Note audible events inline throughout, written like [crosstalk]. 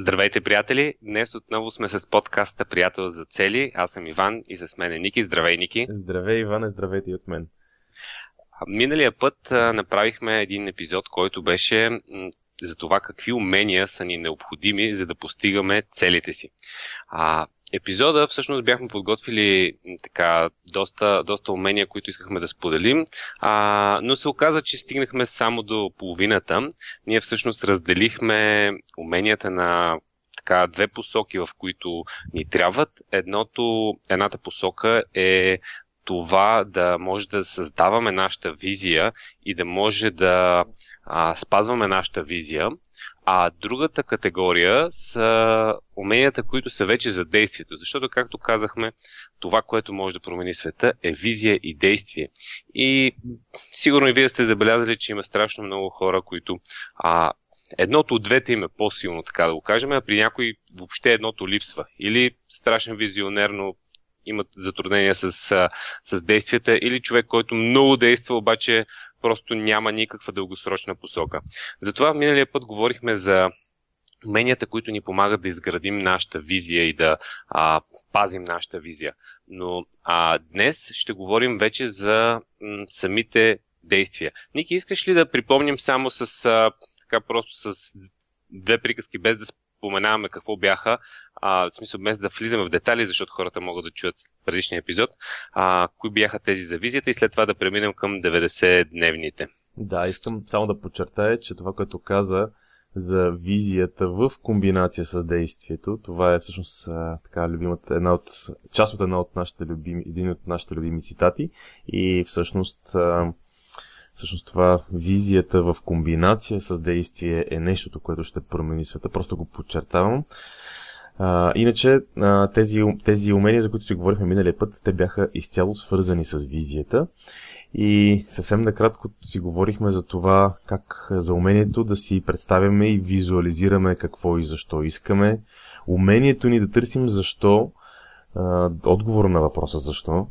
Здравейте, приятели! Днес отново сме с подкаста Приятел за цели. Аз съм Иван и с мен е Ники. Здравей, Ники! Здравей, Иван, здравейте и от мен. Миналия път а, направихме един епизод, който беше м- за това какви умения са ни необходими, за да постигаме целите си. А, епизода всъщност бяхме подготвили така доста, доста умения, които искахме да споделим, а, но се оказа, че стигнахме само до половината. Ние всъщност разделихме уменията на така две посоки, в които ни трябват. Едното, едната посока е това да може да създаваме нашата визия и да може да а, спазваме нашата визия. А другата категория са уменията, които са вече за действието. Защото, както казахме, това, което може да промени света е визия и действие. И сигурно и вие сте забелязали, че има страшно много хора, които а, едното от двете им е по-силно, така да го кажем, а при някой въобще едното липсва. Или страшен визионер, но имат затруднения с, с действията, или човек, който много действа, обаче просто няма никаква дългосрочна посока. Затова миналия път говорихме за уменията, които ни помагат да изградим нашата визия и да а, пазим нашата визия. Но а, днес ще говорим вече за м, самите действия. Ники, искаш ли да припомним само с а, така просто с две приказки, без да споменаваме какво бяха, а, в смисъл без да влизаме в детали, защото хората могат да чуят предишния епизод, а, кои бяха тези за визията и след това да преминем към 90-дневните. Да, искам само да подчертая, че това, което каза за визията в комбинация с действието, това е всъщност а, така любимата, една от, част от една от нашите любими, един от нашите любими цитати и всъщност а, Всъщност това визията в комбинация с действие е нещото, което ще промени света. Просто го подчертавам. А, иначе а, тези, тези умения, за които си говорихме миналия път, те бяха изцяло свързани с визията. И съвсем накратко си говорихме за това как за умението да си представяме и визуализираме какво и защо искаме. Умението ни да търсим защо, а, отговор на въпроса защо,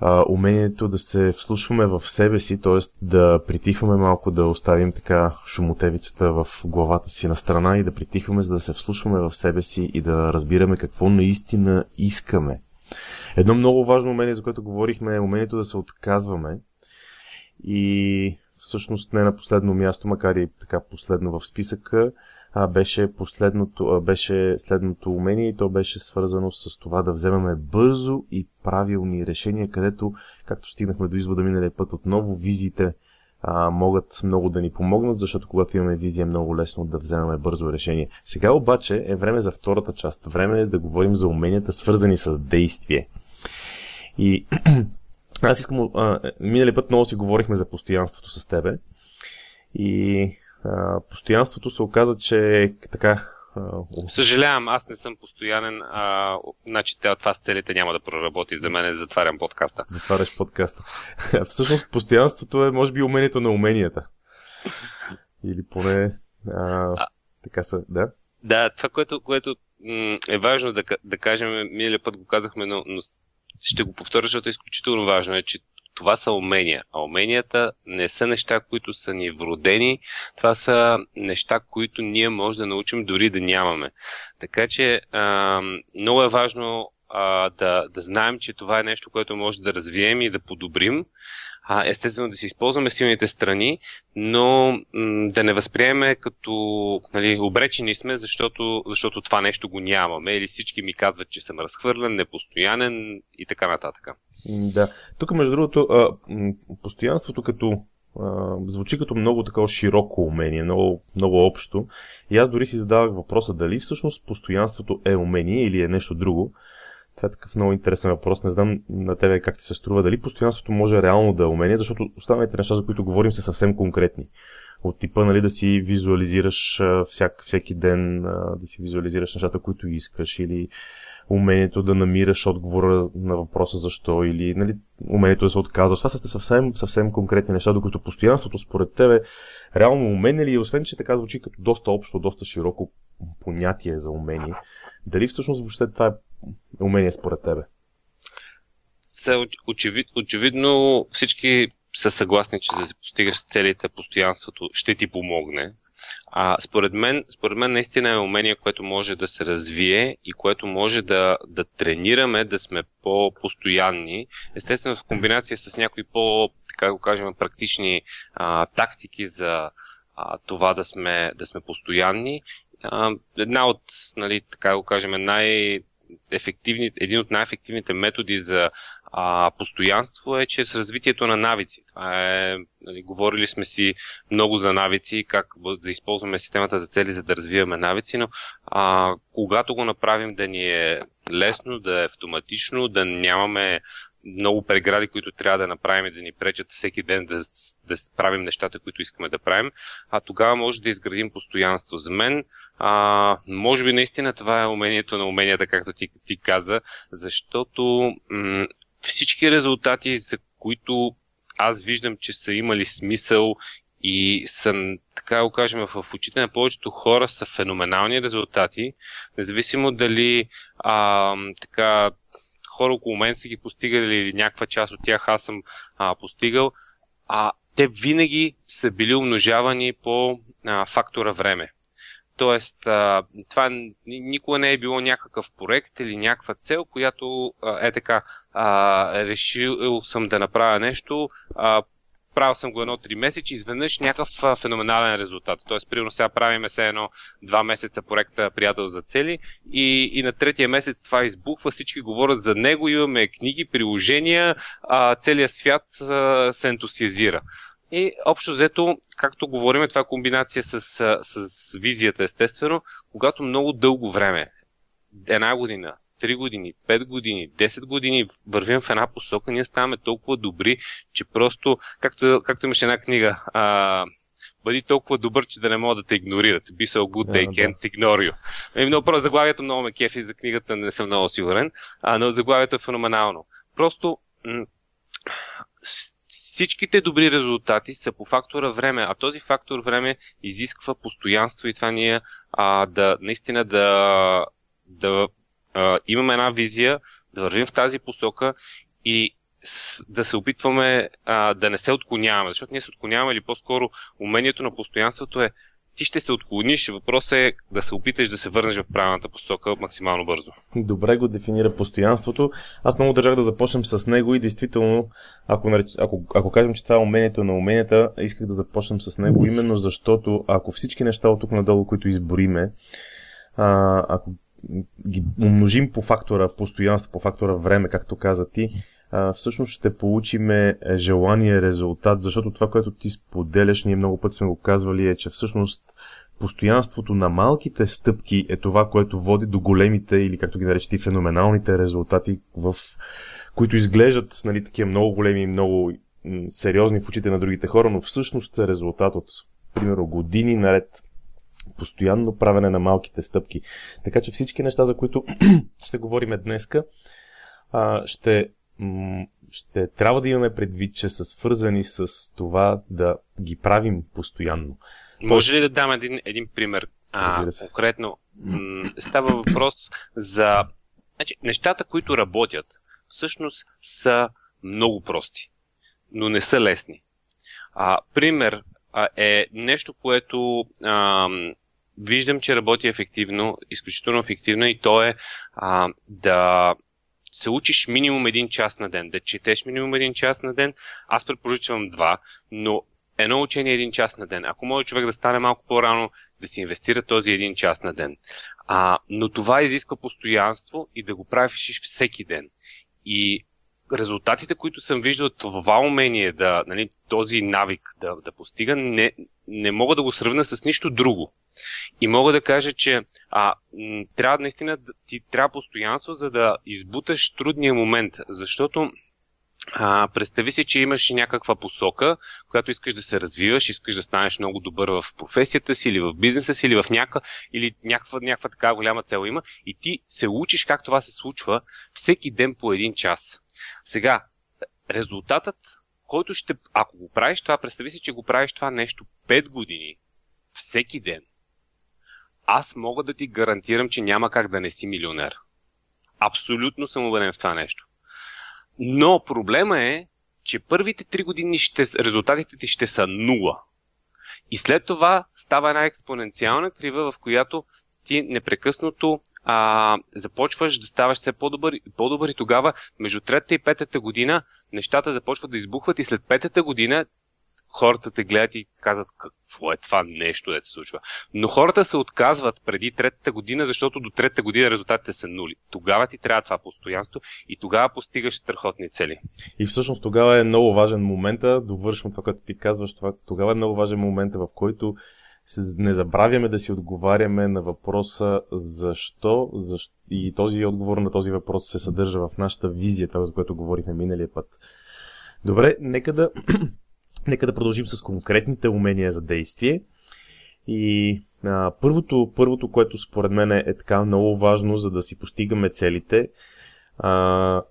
а, умението да се вслушваме в себе си, т.е. да притихваме малко, да оставим така шумотевицата в главата си на страна и да притихваме, за да се вслушваме в себе си и да разбираме какво наистина искаме. Едно много важно умение, за което говорихме, е умението да се отказваме. И всъщност не на последно място, макар и така последно в списъка, а, беше, последното, а, беше следното умение и то беше свързано с това да вземаме бързо и правилни решения, където, както стигнахме до извода миналия път, отново визиите а, могат много да ни помогнат, защото когато имаме визия е много лесно да вземаме бързо решение. Сега обаче е време за втората част. Време е да говорим за уменията, свързани с действие. И [clears throat] аз искам. А, миналия път много си говорихме за постоянството с тебе. И а, постоянството се оказа, че е така. А, Съжалявам, аз не съм постоянен. А, значи това с целите няма да проработи. За мен е затварям подкаста. Затваряш подкаста. [laughs] Всъщност постоянството е може би умението на уменията. Или поне а, а, така са, да? Да, това, което, което е важно да, да кажем, миналия път го казахме, но, но ще го повторя, защото е изключително важно, е, че това са умения. А уменията не са неща, които са ни вродени, това са неща, които ние може да научим дори да нямаме. Така че а, много е важно а, да, да знаем, че това е нещо, което може да развием и да подобрим а, естествено да си използваме силните страни, но м- да не възприеме като нали, обречени сме, защото, защото това нещо го нямаме или всички ми казват, че съм разхвърлен, непостоянен и така нататък. Да. Тук, между другото, а, постоянството като звучи като много такова широко умение, много, много общо. И аз дори си задавах въпроса дали всъщност постоянството е умение или е нещо друго. Това е такъв много интересен въпрос. Не знам на тебе как ти се струва. Дали постоянството може реално да е умение, защото останалите неща, за които говорим, са съвсем конкретни. От типа, нали, да си визуализираш всяк, всеки ден, да си визуализираш нещата, които искаш, или умението да намираш отговора на въпроса защо, или нали, умението да се отказваш. Това са съвсем, съвсем конкретни неща, докато постоянството според тебе реално умение ли, освен че така звучи като доста общо, доста широко понятие за умение, дали всъщност въобще това е умение според тебе? Са, очевид, очевидно всички са съгласни, че за да постигаш целите, постоянството ще ти помогне. А, според, мен, според мен наистина е умение, което може да се развие и което може да, да тренираме да сме по-постоянни. Естествено, в комбинация с някои по, така го кажем, практични а, тактики за а, това да сме, да сме постоянни. А, една от, нали, така го кажем, най- ефективни, един от най-ефективните методи за а, постоянство е чрез развитието на навици. Това е, нали, говорили сме си много за навици, как да използваме системата за цели, за да развиваме навици, но а, когато го направим да ни е лесно, да е автоматично, да нямаме много прегради, които трябва да направим и да ни пречат всеки ден да, да правим нещата, които искаме да правим, а тогава може да изградим постоянство. За мен, а, може би наистина това е умението на уменията, както ти, ти каза, защото м- всички резултати, за които аз виждам, че са имали смисъл и са, така го кажем, в очите на повечето хора са феноменални резултати, независимо дали а, така хора около мен са ги постигали или някаква част от тях аз съм а, постигал, а те винаги са били умножавани по а, фактора време. Тоест, това никога не е било някакъв проект или някаква цел, която е така, решил съм да направя нещо, правил съм го едно три месеца и изведнъж някакъв феноменален резултат. Тоест, примерно сега правиме се едно два месеца проекта Приятел за цели и, и на третия месец това избухва, всички говорят за него, имаме книги, приложения, целият свят се ентусиазира. И общо взето, както говорим, това е комбинация с, с визията, естествено, когато много дълго време, една година, 3 години, 5 години, 10 години вървим в една посока, ние ставаме толкова добри, че просто, както, както имаше една книга, а, бъди толкова добър, че да не могат да те игнорират. Be so good, they yeah, can't да. ignore you. И ами, много просто заглавието много ме кефи, за книгата не съм много сигурен, а, но заглавието е феноменално. Просто м- всичките добри резултати са по фактора време, а този фактор време изисква постоянство и това ние а, да наистина да, да а, имаме една визия, да вървим в тази посока и да се опитваме а, да не се отклоняваме, защото ние се отклоняваме или по-скоро умението на постоянството е ти ще се отклониш. Въпросът е да се опиташ да се върнеш в правилната посока максимално бързо. Добре го дефинира постоянството. Аз много държах да започнем с него и действително, ако, нареч... ако, ако кажем, че това е умението на уменията, исках да започнем с него, именно защото ако всички неща от тук надолу, които избориме, а, ако ги умножим по фактора постоянство, по фактора време, както каза ти, всъщност ще получиме желания резултат, защото това, което ти споделяш, ние много пъти сме го казвали, е, че всъщност постоянството на малките стъпки е това, което води до големите или както ги наречете феноменалните резултати, в които изглеждат нали, такива много големи и много сериозни в очите на другите хора, но всъщност са резултат от примерно години наред постоянно правене на малките стъпки. Така че всички неща, за които [clears throat] ще говорим днеска, ще, ще трябва да имаме предвид, че са свързани с това да ги правим постоянно. Може ли да дам един, един пример? А, конкретно, м- става въпрос за значи, нещата, които работят, всъщност са много прости, но не са лесни. А, пример а, е нещо, което а, виждам, че работи ефективно, изключително ефективно и то е а, да се учиш минимум един час на ден, да четеш минимум един час на ден. Аз предпоръчвам два, но едно учение един час на ден. Ако може човек да стане малко по-рано, да си инвестира този един час на ден. А, но това изисква постоянство и да го правиш всеки ден. И резултатите, които съм виждал това умение, да, нали, този навик да, да постига, не, не мога да го сравня с нищо друго. И мога да кажа, че а, трябва наистина ти трябва постоянство, за да избуташ трудния момент, защото а, представи си, че имаш някаква посока, която искаш да се развиваш, искаш да станеш много добър в професията си или в бизнеса си или в някаква, или някаква, някаква така голяма цел има и ти се учиш как това се случва всеки ден по един час. Сега, резултатът, който ще, ако го правиш това, представи си, че го правиш това нещо 5 години, всеки ден, аз мога да ти гарантирам, че няма как да не си милионер. Абсолютно съм убеден в това нещо. Но проблема е, че първите три години ще, резултатите ти ще са нула. И след това става една експоненциална крива, в която ти непрекъснато а, започваш да ставаш все по-добър, по-добър и тогава между третата и петата година нещата започват да избухват и след петата година хората те гледат и казват какво е това нещо да се случва. Но хората се отказват преди третата година, защото до третата година резултатите са нули. Тогава ти трябва това постоянство и тогава постигаш страхотни цели. И всъщност тогава е много важен момент, довършвам това, което ти казваш, това, тогава е много важен момент, в който не забравяме да си отговаряме на въпроса защо, защо и този отговор на този въпрос се съдържа в нашата визия, това, за което говорихме миналия път. Добре, нека да Нека да продължим с конкретните умения за действие. И а, първото, първото, което според мен е така много важно, за да си постигаме целите, а,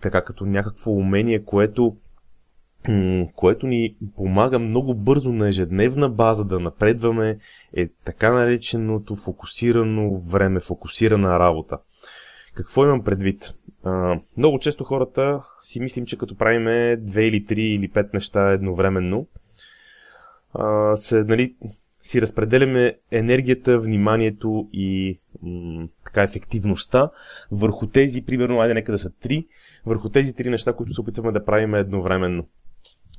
така като някакво умение, което, което ни помага много бързо на ежедневна база да напредваме, е така нареченото фокусирано време, фокусирана работа. Какво имам предвид? Много често хората си мислим, че като правиме две или три или пет неща едновременно, а, се, нали, си разпределяме енергията, вниманието и м- така ефективността върху тези, примерно, айде нека да са три, върху тези три неща, които се опитваме да правим едновременно.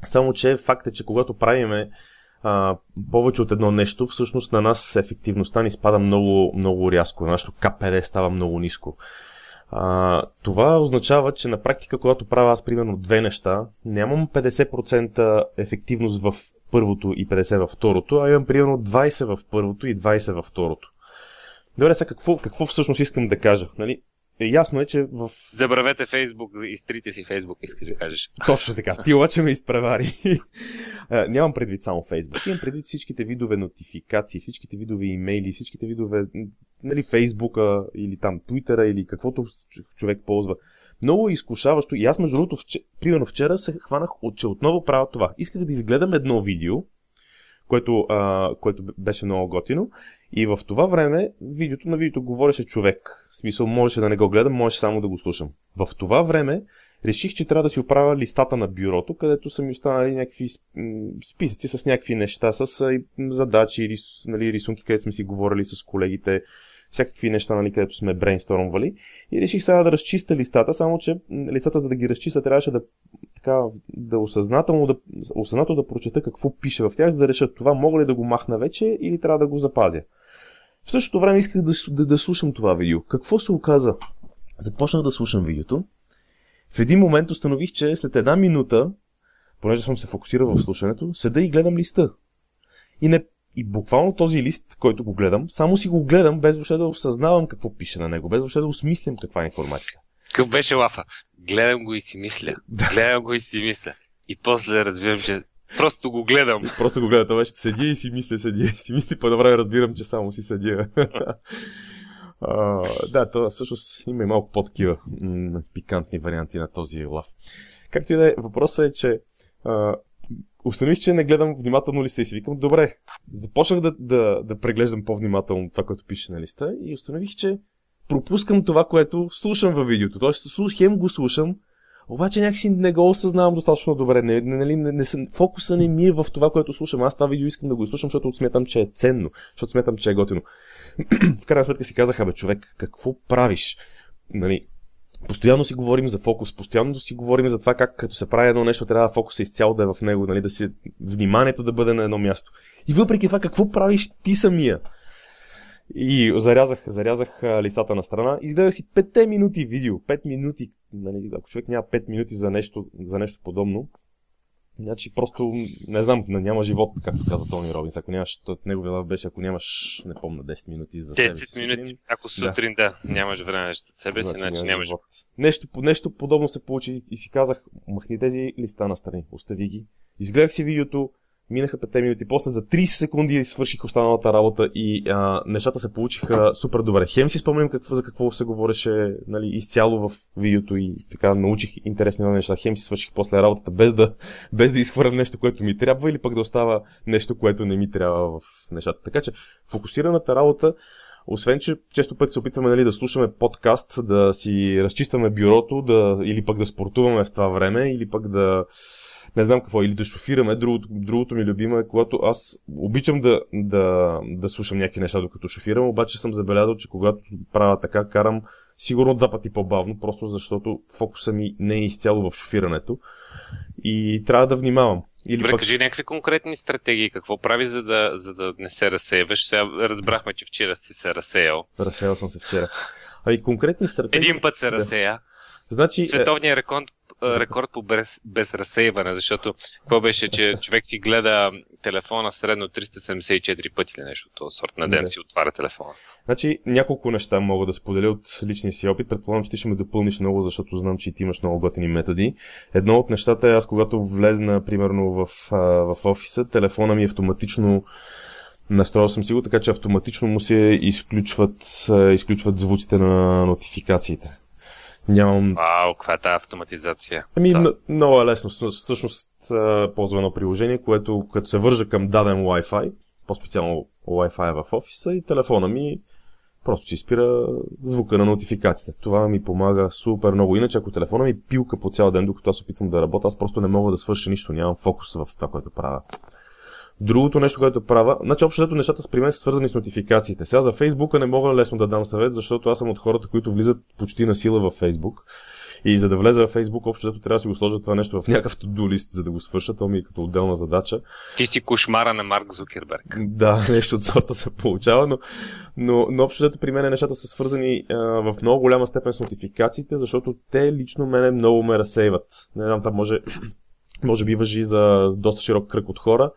Само, че факт е, че когато правиме а, повече от едно нещо, всъщност на нас ефективността ни спада много, много рязко. Нашето КПД става много ниско. А, това означава, че на практика, когато правя аз примерно две неща, нямам 50% ефективност в първото и 50% във второто, а имам примерно 20% в първото и 20% във второто. Добре, сега какво, какво всъщност искам да кажа? Нали? Е, ясно е, че в... Забравете Фейсбук, изтрите си Фейсбук, искаш да кажеш. [laughs] Точно така. Ти обаче ме изпревари. [laughs] Нямам предвид само Фейсбук. Имам предвид всичките видове нотификации, всичките видове имейли, всичките видове нали, Фейсбука или там Твитъра или каквото човек ползва. Много е изкушаващо. И аз, между другото, вче... примерно вчера се хванах, че отново правя това. Исках да изгледам едно видео, което, а, което беше много готино. И в това време видеото на видеото говореше човек. В смисъл, можеше да не го гледам, можеше само да го слушам. В това време реших, че трябва да си оправя листата на бюрото, където са ми останали някакви списъци с някакви неща, с задачи, рис, нали, рисунки, където сме си говорили с колегите, всякакви неща, нали, където сме брейнстормвали. И реших сега да разчиста листата, само че листата, за да ги разчиста, трябваше да, така, да осъзнателно да, осъзнато да прочета какво пише в тях, за да реша това мога ли да го махна вече или трябва да го запазя. В същото време исках да, да, да слушам това видео. Какво се оказа? Започнах да слушам видеото. В един момент установих, че след една минута, понеже съм се фокусирал в слушането, седа и гледам листа. И, не, и буквално този лист, който го гледам, само си го гледам, без въобще да осъзнавам какво пише на него, без въобще да осмислям каква е информацията. Какъв беше лафа? Гледам го и си мисля. [laughs] Гледам го и си мисля. И после разбирам, че Просто го гледам. [laughs] Просто го гледам. Това беше седя и си мисля, седя и си мисля. По време разбирам, че само си седя. [laughs] uh, да, това всъщност има и малко по-такива пикантни варианти на този лав. Както и да е, въпросът е, че uh, установих, че не гледам внимателно листа и си викам, добре, започнах да, да, да преглеждам по-внимателно това, което пише на листа и установих, че пропускам това, което слушам във видеото. Тоест, хем го слушам, обаче някакси не го осъзнавам достатъчно добре. Не, не, не, не, не, фокуса не ми е в това, което слушам. Аз това видео искам да го изслушам, защото смятам, че е ценно, защото смятам, че е готино. [clears throat] в крайна сметка си казаха, бе, човек, какво правиш? Нали, постоянно си говорим за фокус, постоянно си говорим за това как като се прави едно нещо, трябва фокуса изцяло да е в него, нали, да си вниманието да бъде на едно място. И въпреки това, какво правиш ти самия? И зарязах, зарязах листата на страна. Изгледах си 5 минути видео. 5 минути. Нали, ако човек няма 5 минути за нещо, за нещо подобно, Значи просто, не знам, няма живот, както каза Тони Робинс. Ако нямаш, от неговия лав беше, ако нямаш, не помня, 10 минути за себе 10 минути, ако сутрин да. да, нямаш време за себе си, значи, значи нямаш живот. Нещо, нещо подобно се получи и си казах, махни тези листа на страни, остави ги. Изгледах си видеото, Минаха 5 минути, после за 30 секунди свърших останалата работа и а, нещата се получиха супер добре. Хем си спомням какво, за какво се говореше нали, изцяло в видеото и така научих интересни неща. Хем си свърших после работата без да, без да изхвърлям нещо, което ми трябва или пък да остава нещо, което не ми трябва в нещата. Така че фокусираната работа освен, че често пъти се опитваме нали, да слушаме подкаст, да си разчистваме бюрото, да, или пък да спортуваме в това време, или пък да не знам какво, или да шофираме. Другото, другото ми любимо е, когато аз обичам да, да, да слушам някакви неща, докато шофирам, обаче съм забелязал, че когато правя така, карам сигурно два пъти по-бавно, просто защото фокуса ми не е изцяло в шофирането и трябва да внимавам. Или Добре, пък... кажи някакви конкретни стратегии. Какво прави, за да, за да не се разсеяваш? Сега разбрахме, че вчера си се разсеял. Разсеял съм се вчера. А и конкретни стратегии... Един път се разсея. Да. Значи, Световният рекорд, рекорд по без, без разсейване, защото какво беше, че човек си гледа телефона средно 374 пъти или нещо от този сорт на ден не. си отваря телефона. Значи няколко неща мога да споделя от личния си опит. Предполагам, че ти ще ме допълниш много, защото знам, че и ти имаш много готини методи. Едно от нещата е аз, когато влезна, примерно, в, в офиса, телефона ми автоматично Настроил съм си го, така че автоматично му се изключват, изключват звуците на нотификациите. Нямам... Вау, каква е тази автоматизация? Ами, да. много е лесно. Всъщност ползвам едно приложение, което като се вържа към даден Wi-Fi, по-специално Wi-Fi в офиса и телефона ми просто си спира звука на нотификациите. Това ми помага супер много. Иначе ако телефона ми пилка по цял ден, докато аз опитвам да работя, аз просто не мога да свърша нищо, нямам фокус в това, което правя. Другото нещо, което правя, значи общо нещата с при мен са свързани с нотификациите. Сега за Фейсбука не мога лесно да дам съвет, защото аз съм от хората, които влизат почти на сила в Фейсбук. И за да влезе в Фейсбук, общо трябва да си го сложа това нещо в някакъв to лист, за да го свърша. То ми е като отделна задача. Ти си кошмара на Марк Зукерберг. Да, [laughs] нещо от сорта се получава, но, но, но общо при мен нещата са свързани а, в много голяма степен с нотификациите, защото те лично мене много ме разсейват. Не знам, това може, [clears throat] може би въжи за доста широк кръг от хора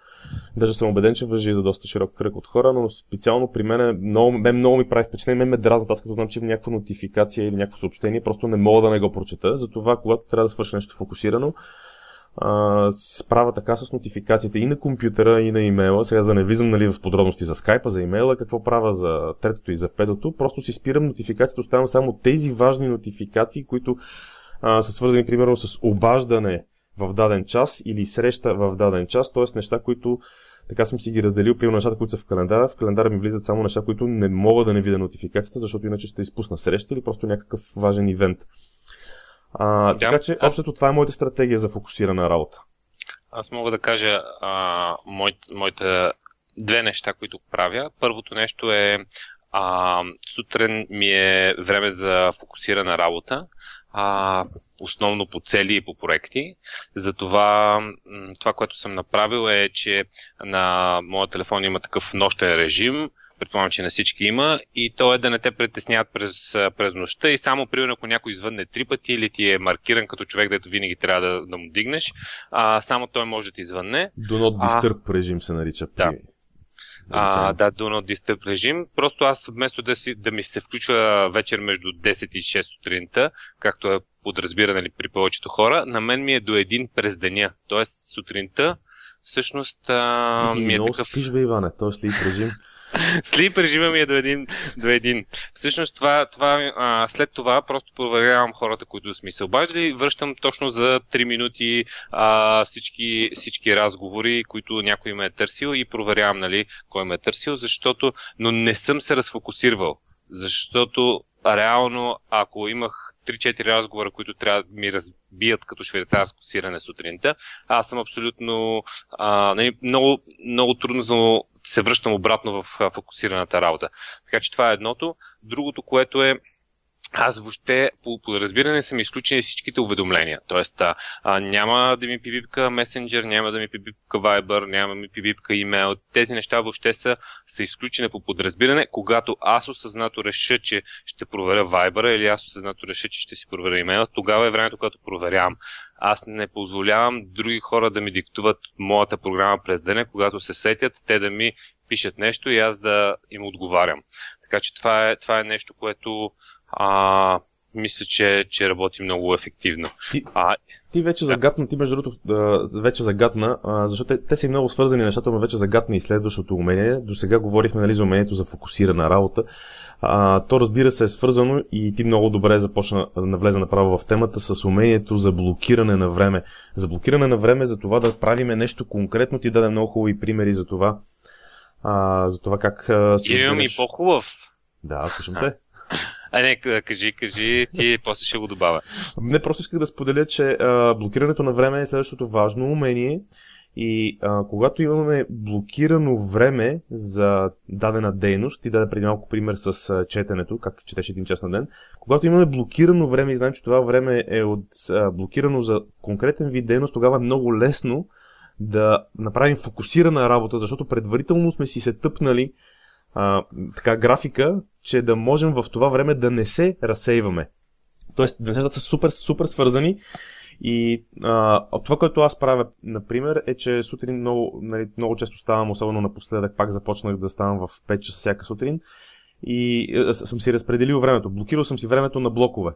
Даже съм убеден, че въжи за доста широк кръг от хора, но специално при мен много, мен много ми прави впечатление, мен ме дразнат, аз като знам, че има някаква нотификация или някакво съобщение, просто не мога да не го прочета. Затова, когато трябва да свърша нещо фокусирано, а, справя така с нотификациите и на компютъра, и на имейла. Сега за да не влизам нали, в подробности за скайпа, за имейла, какво правя за третото и за петото, просто си спирам нотификациите, оставям само тези важни нотификации, които а, са свързани примерно с обаждане в даден час или среща в даден час, т.е. неща, които така съм си ги разделил, примерно нещата, които са в календара. В календара ми влизат само неща, които не мога да не видя нотификацията, защото иначе ще изпусна среща или просто някакъв важен ивент. А, да, така че, аз... това е моята стратегия за фокусирана работа. Аз мога да кажа а, мой, моите две неща, които правя. Първото нещо е а, сутрин ми е време за фокусирана работа а, основно по цели и по проекти. Затова това, което съм направил е, че на моя телефон има такъв нощен режим, предполагам, че на всички има, и то е да не те притесняват през, през нощта и само, примерно, ако някой извънне три пъти или ти е маркиран като човек, дето винаги трябва да, да му дигнеш, а, само той може да ти извънне. Do not disturb а, режим се нарича. Да. А, да, do not disturb режим. Просто аз вместо да, си, да ми се включва вечер между 10 и 6 сутринта, както е подразбиране ли при повечето хора, на мен ми е до един през деня. Тоест сутринта всъщност а, ми е такъв... Спиш, бе, Иване, слип режим. [laughs] Слип режима ми е до един. До един. Всъщност това, това а, след това просто проверявам хората, които сме се обаждали, връщам точно за 3 минути а, всички, всички разговори, които някой ме е търсил и проверявам нали, кой ме е търсил, защото, но не съм се разфокусирал, защото реално, ако имах 3-4 разговора, които трябва да ми разбият като швейцарско сирене сутринта, аз съм абсолютно а, нали, много, много трудно се връщам обратно в фокусираната работа. Така че това е едното. Другото, което е аз въобще по, по разбиране съм изключени всичките уведомления. Тоест, а, няма да ми пибипка месенджер, няма да ми пибипка Viber, няма да ми пибипка имейл. Тези неща въобще са, са изключени по подразбиране. Когато аз осъзнато реша, че ще проверя Viber или аз осъзнато реша, че ще си проверя имейла, тогава е времето, когато проверявам. Аз не позволявам други хора да ми диктуват моята програма през деня, когато се сетят, те да ми пишат нещо и аз да им отговарям. Така че това е, това е нещо, което а, мисля, че, че работи много ефективно. Ти, а, ти вече да. загадна, ти между другото вече загадна, защото те, те са и много свързани нещата, но вече загадна и следващото умение. До сега говорихме нали, за умението за фокусирана работа. А, то разбира се е свързано и ти много добре започна да навлезе направо в темата с умението за блокиране на време. За блокиране на време, за това да правиме нещо конкретно, ти даде много хубави примери за това. А, за това как... Имам и по-хубав. Да, слушам те. [laughs] А не, кажи, кажи, ти после ще го добавя. Не, просто исках да споделя, че а, блокирането на време е следващото важно умение. И а, когато имаме блокирано време за дадена дейност, ти даде преди малко пример с а, четенето, как четеш един час на ден, когато имаме блокирано време и знаем, че това време е от, а, блокирано за конкретен вид дейност, тогава е много лесно да направим фокусирана работа, защото предварително сме си се тъпнали а, така графика, че да можем в това време да не се разсейваме. Тоест, нещата са супер, супер свързани и а, това, което аз правя, например, е, че сутрин много, нали, много често ставам, особено напоследък, пак започнах да ставам в 5 часа всяка сутрин и а, съм си разпределил времето. Блокирал съм си времето на блокове.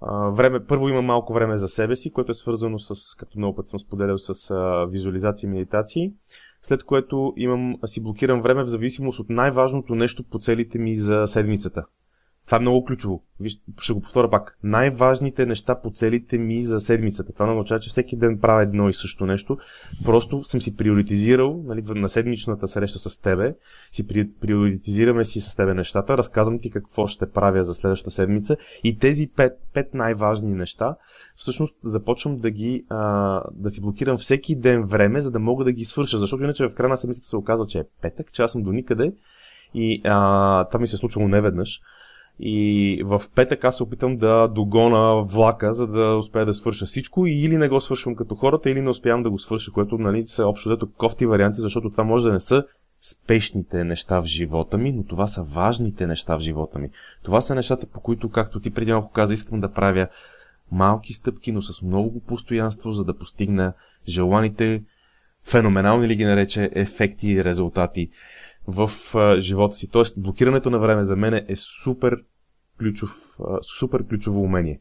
А, време, първо има малко време за себе си, което е свързано с, като много път съм споделял, с а, визуализации и медитации след което имам, си блокирам време в зависимост от най-важното нещо по целите ми за седмицата. Това е много ключово. Виж, ще го повторя пак. Най-важните неща по целите ми за седмицата. Това означава, че всеки ден правя едно и също нещо. Просто съм си приоритизирал нали, на седмичната среща с тебе. Си при, приоритизираме си с тебе нещата. Разказвам ти какво ще правя за следващата седмица. И тези пет, пет най-важни неща всъщност започвам да ги а, да си блокирам всеки ден време, за да мога да ги свърша. Защото иначе в края на седмицата се оказва, че е петък, че аз съм до никъде. И а, това ми се е случвало неведнъж. И в петък аз се опитам да догона влака, за да успея да свърша всичко. И или не го свършвам като хората, или не успявам да го свърша, което нали, са общо взето кофти варианти, защото това може да не са спешните неща в живота ми, но това са важните неща в живота ми. Това са нещата, по които, както ти преди малко каза, искам да правя малки стъпки, но с много постоянство, за да постигна желаните феноменални ли ги нарече ефекти и резултати в а, живота си. Тоест, блокирането на време за мен е супер, ключов, а, супер ключово умение.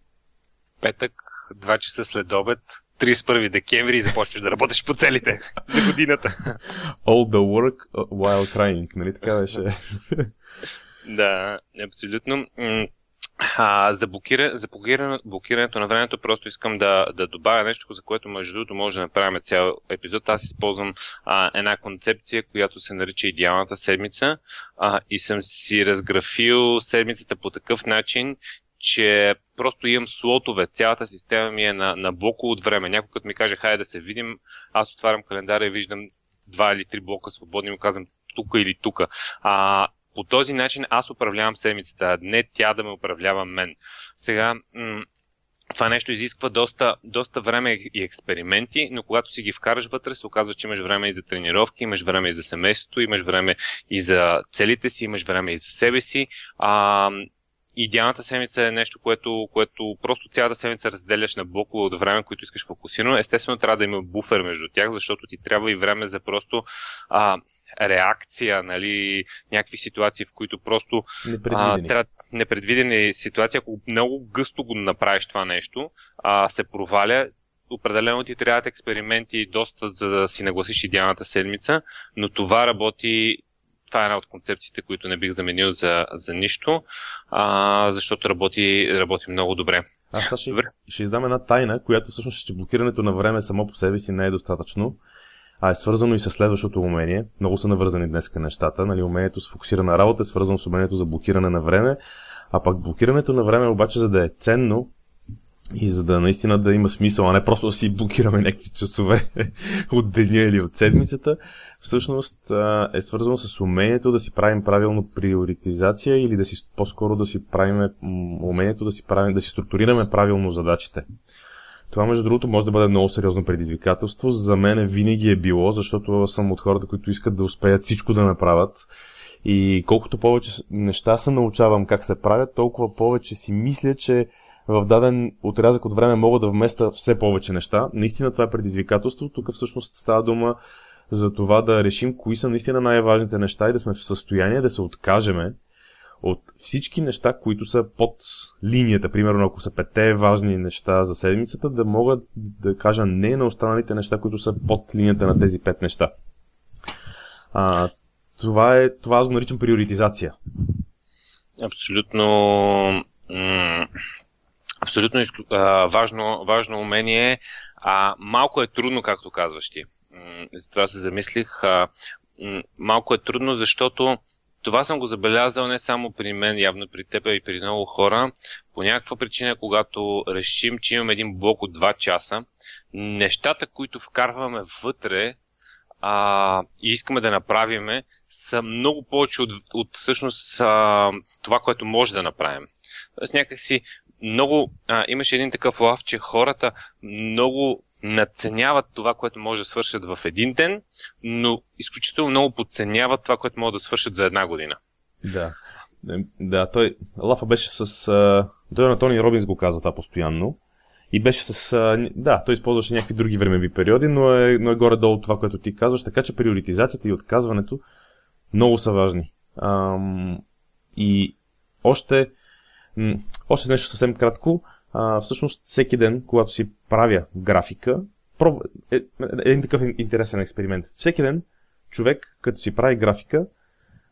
Петък, 2 часа след обед, 31 декември и започваш да работиш по целите [laughs] за годината. All the work while crying, нали така беше? [laughs] да, абсолютно. А, за, блокира, за блокиране, блокирането на времето просто искам да, да добавя нещо, за което между другото може да направим цял епизод. Аз използвам а, една концепция, която се нарича идеалната седмица а, и съм си разграфил седмицата по такъв начин, че просто имам слотове. Цялата система ми е на, на блоко от време. Някой като ми каже, хайде да се видим, аз отварям календара и виждам два или три блока свободни и му казвам тук или тук. А, по този начин аз управлявам седмицата, а не тя да ме управлява мен. Сега, м- това нещо изисква доста, доста време и експерименти, но когато си ги вкараш вътре, се оказва, че имаш време и за тренировки, имаш време и за семейството, имаш време и за целите си, имаш време и за себе си. А, идеалната седмица е нещо, което, което просто цялата седмица разделяш на блокове от време, които искаш фокусирано. Естествено, трябва да има буфер между тях, защото ти трябва и време за просто а, реакция, нали, някакви ситуации, в които просто непредвидени. А, трябва, непредвидени ситуации, ако много гъсто го направиш това нещо, а, се проваля, определено ти трябват експерименти доста, за да си нагласиш идеалната седмица, но това работи това е една от концепциите, които не бих заменил за, за нищо, а, защото работи, работи много добре. Аз сега ще, ще издам една тайна, която всъщност ще блокирането на време само по себе си не е достатъчно а е свързано и с следващото умение. Много са навързани днес нещата. Нали, умението с фокусирана работа е свързано с умението за блокиране на време, а пък блокирането на време обаче, за да е ценно и за да наистина да има смисъл, а не просто да си блокираме някакви часове [laughs] от деня или от седмицата, всъщност е свързано с умението да си правим правилно приоритизация или да си по-скоро да си правим умението да си, правим, да си структурираме правилно задачите. Това, между другото, може да бъде много сериозно предизвикателство. За мен винаги е било, защото съм от хората, които искат да успеят всичко да направят. И колкото повече неща се научавам как се правят, толкова повече си мисля, че в даден отрязък от време мога да вместа все повече неща. Наистина това е предизвикателство. Тук всъщност става дума за това да решим кои са наистина най-важните неща и да сме в състояние да се откажеме от всички неща, които са под линията, примерно ако са пете важни неща за седмицата, да мога да кажа не на останалите неща, които са под линията на тези пет неща. А, това е, това аз го наричам приоритизация. Абсолютно абсолютно изклю... а, важно, важно умение. А, малко е трудно, както казваш ти. Затова се замислих. А, малко е трудно, защото това съм го забелязал не само при мен, явно при теб, и при много хора. По някаква причина, когато решим, че имаме един блок от 2 часа, нещата, които вкарваме вътре а, и искаме да направиме, са много повече от, от всъщност а, това, което може да направим. Тоест някакси много, а, имаше един такъв лав, че хората много надценяват това, което може да свършат в един ден, но изключително много подценяват това, което могат да свършат за една година. Да. Да, той, Лафа беше с... Той на Тони Робинс го казва това постоянно. И беше с... Да, той използваше някакви други времеви периоди, но е, но е горе-долу това, което ти казваш, така че приоритизацията и отказването много са важни. Ам, и още, още нещо съвсем кратко а, всъщност всеки ден, когато си правя графика, проб... е, е, един такъв интересен експеримент. Всеки ден човек, като си прави графика,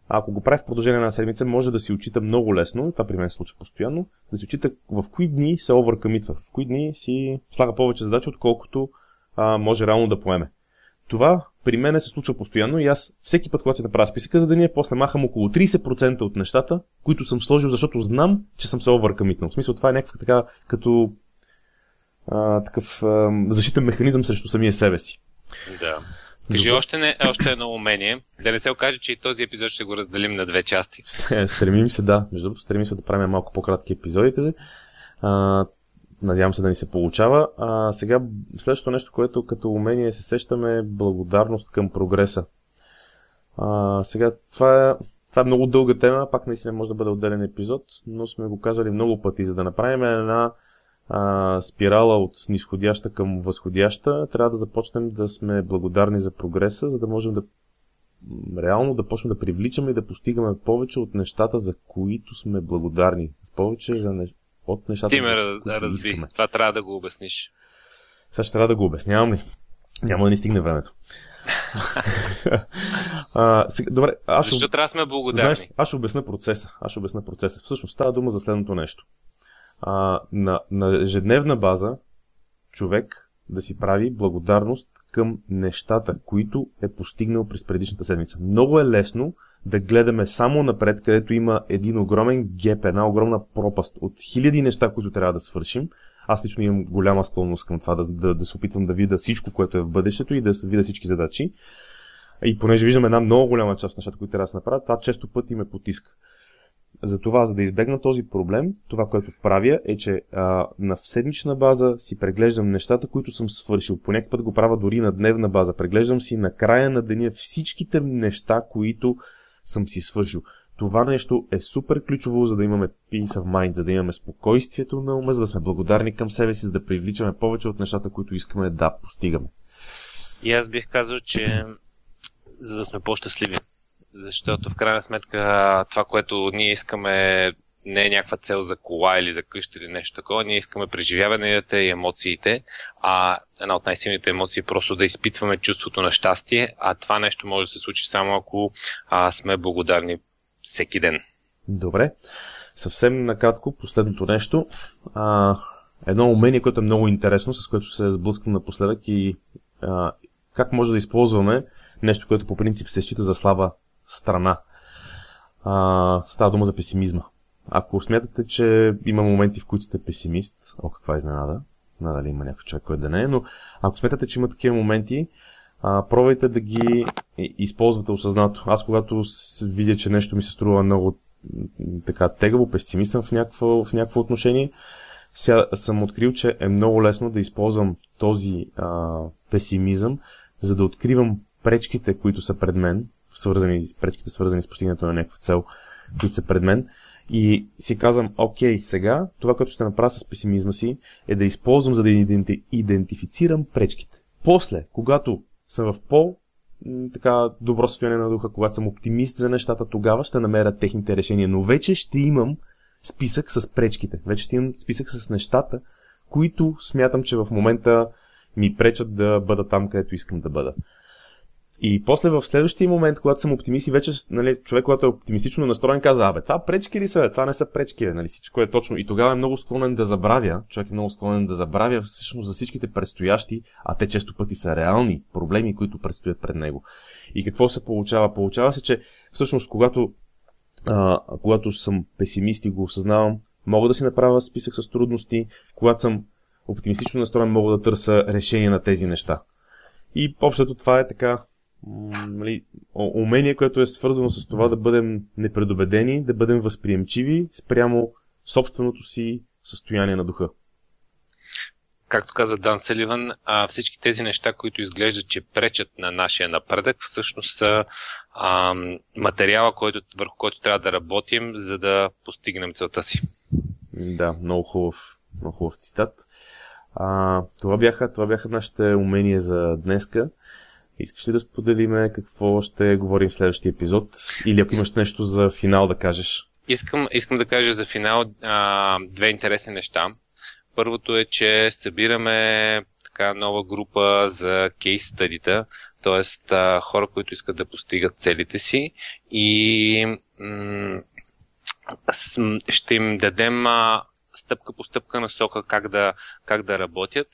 ако го прави в продължение на седмица, може да си очита много лесно, това при мен се случва постоянно, да си очита в кои дни се овъркъмитва, в кои дни си слага повече задачи, отколкото а, може реално да поеме. Това при мен се случва постоянно и аз всеки път, когато си направя списъка за деня, после махам около 30% от нещата, които съм сложил, защото знам, че съм се овъркъмитнал. В смисъл, това е някакъв така, като а, такъв а, защитен механизъм срещу самия себе си. Да. Кажи още, не, още едно умение. Да не се окаже, че и този епизод ще го разделим на две части. стремим се, да. Между другото, стремим се да правим малко по-кратки епизодите. А, Надявам се да ни се получава. А сега следващото нещо, което като умение се сещаме е благодарност към прогреса. А, сега това е, това е много дълга тема, пак наистина може да бъде отделен епизод, но сме го казали много пъти. За да направим една а, спирала от нисходяща към възходяща, трябва да започнем да сме благодарни за прогреса, за да можем да реално да почнем да привличаме и да постигаме повече от нещата, за които сме благодарни. Повече за, не от нещата. Ти ме разби. Искаме. Това трябва да го обясниш. Сега ще трябва да го обяснявам ли? Няма да ни стигне времето. а, сега, добре, аз Защо ще... трябва да сме благодарни? Знаеш, аз ще обясна процеса. Аз ще обясна процеса. Всъщност става дума за следното нещо. А, на, на ежедневна база човек да си прави благодарност към нещата, които е постигнал през предишната седмица. Много е лесно да гледаме само напред, където има един огромен геп, една огромна пропаст от хиляди неща, които трябва да свършим. Аз лично имам голяма склонност към това да, да, да се опитвам да видя всичко, което е в бъдещето и да видя всички задачи. И понеже виждам една много голяма част от нещата, които трябва да се направят, това често пъти ме потиска. Затова, за да избегна този проблем, това, което правя е, че а, на седмична база си преглеждам нещата, които съм свършил. По път го правя дори на дневна база. Преглеждам си на края на деня всичките неща, които съм си свършил. Това нещо е супер ключово, за да имаме peace of mind, за да имаме спокойствието на ума, за да сме благодарни към себе си, за да привличаме повече от нещата, които искаме да постигаме. И аз бих казал, че за да сме по-щастливи. Защото в крайна сметка това, което ние искаме не е някаква цел за кола или за къща или нещо такова. Ние искаме преживяванията и емоциите, а една от най-силните емоции е просто да изпитваме чувството на щастие, а това нещо може да се случи само ако а, сме благодарни всеки ден. Добре. Съвсем накратко, последното нещо. А, едно умение, което е много интересно, с което се сблъскам напоследък и а, как може да използваме нещо, което по принцип се счита за слаба страна. А, става дума за песимизма. Ако смятате, че има моменти, в които сте песимист, о, каква изненада, надали има някой човек, който да не е, но ако смятате, че има такива моменти, а, пробвайте да ги използвате осъзнато. Аз когато видя, че нещо ми се струва много така тегаво, песимистен в някакво, в отношение, сега съм открил, че е много лесно да използвам този а, песимизъм, за да откривам пречките, които са пред мен, свързани, пречките свързани с постигането на някаква цел, които са пред мен, и си казвам, окей, сега това, което ще направя с песимизма си, е да използвам, за да идентифицирам пречките. После, когато съм в по така добро състояние на духа, когато съм оптимист за нещата, тогава ще намеря техните решения. Но вече ще имам списък с пречките. Вече ще имам списък с нещата, които смятам, че в момента ми пречат да бъда там, където искам да бъда. И после в следващия момент, когато съм оптимист и вече нали, човек, който е оптимистично настроен, казва, абе, това пречки ли са? Това не са пречки, нали, всичко е точно. И тогава е много склонен да забравя, човек е много склонен да забравя всъщност за всичките предстоящи, а те често пъти са реални проблеми, които предстоят пред него. И какво се получава? Получава се, че всъщност когато А, когато съм песимист и го осъзнавам, мога да си направя списък с трудности. Когато съм оптимистично настроен, мога да търся решение на тези неща. И общото това е така нали, умение, което е свързано с това да бъдем непредобедени, да бъдем възприемчиви спрямо собственото си състояние на духа. Както каза Дан Селиван, а, всички тези неща, които изглеждат, че пречат на нашия напредък, всъщност са а, материала, който, върху който трябва да работим, за да постигнем целта си. Да, много хубав, много хубав цитат. А, това, бяха, това бяха нашите умения за днеска. Искаш ли да споделиме какво ще говорим в следващия епизод? Или ако имаш нещо за финал да кажеш? Искам, искам да кажа за финал а, две интересни неща. Първото е, че събираме така нова група за кейс стадита, т.е. хора, които искат да постигат целите си и м- ще им дадем а, стъпка по стъпка насока как да, как да работят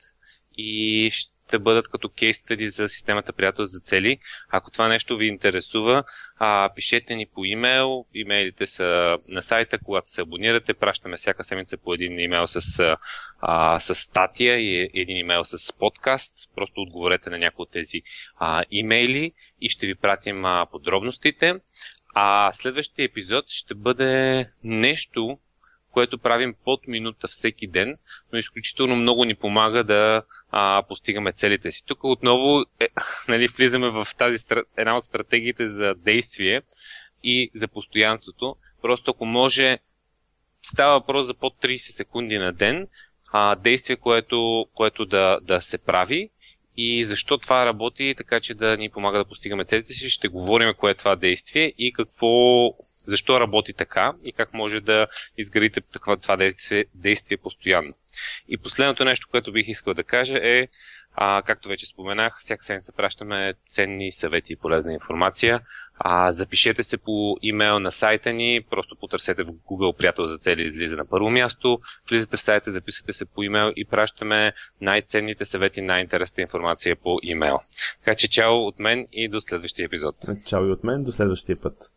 и ще да бъдат като кейс стади за системата приятел за цели. Ако това нещо ви интересува, а, пишете ни по имейл. Имейлите са на сайта, когато се абонирате. Пращаме всяка седмица по един имейл с, а, с статия и един имейл с подкаст. Просто отговорете на някои от тези а, имейли и ще ви пратим а, подробностите. А следващия епизод ще бъде нещо, което правим под минута всеки ден, но изключително много ни помага да а, постигаме целите си. Тук отново е, [laughs] нали, влизаме в тази една от стратегиите за действие и за постоянството. Просто ако може, става въпрос за под 30 секунди на ден, а, действие, което, което да, да се прави и защо това работи, така че да ни помага да постигаме целите си. Ще говорим кое е това действие и какво, защо работи така и как може да изградите това действие, действие постоянно. И последното нещо, което бих искал да кажа е, а, както вече споменах, всяка седмица пращаме ценни съвети и полезна информация. А, запишете се по имейл на сайта ни, просто потърсете в Google приятел за цели излиза на първо място, влизате в сайта, записвате се по имейл и пращаме най-ценните съвети, най-интересната информация по имейл. Така че чао от мен и до следващия епизод. Чао и от мен, до следващия път.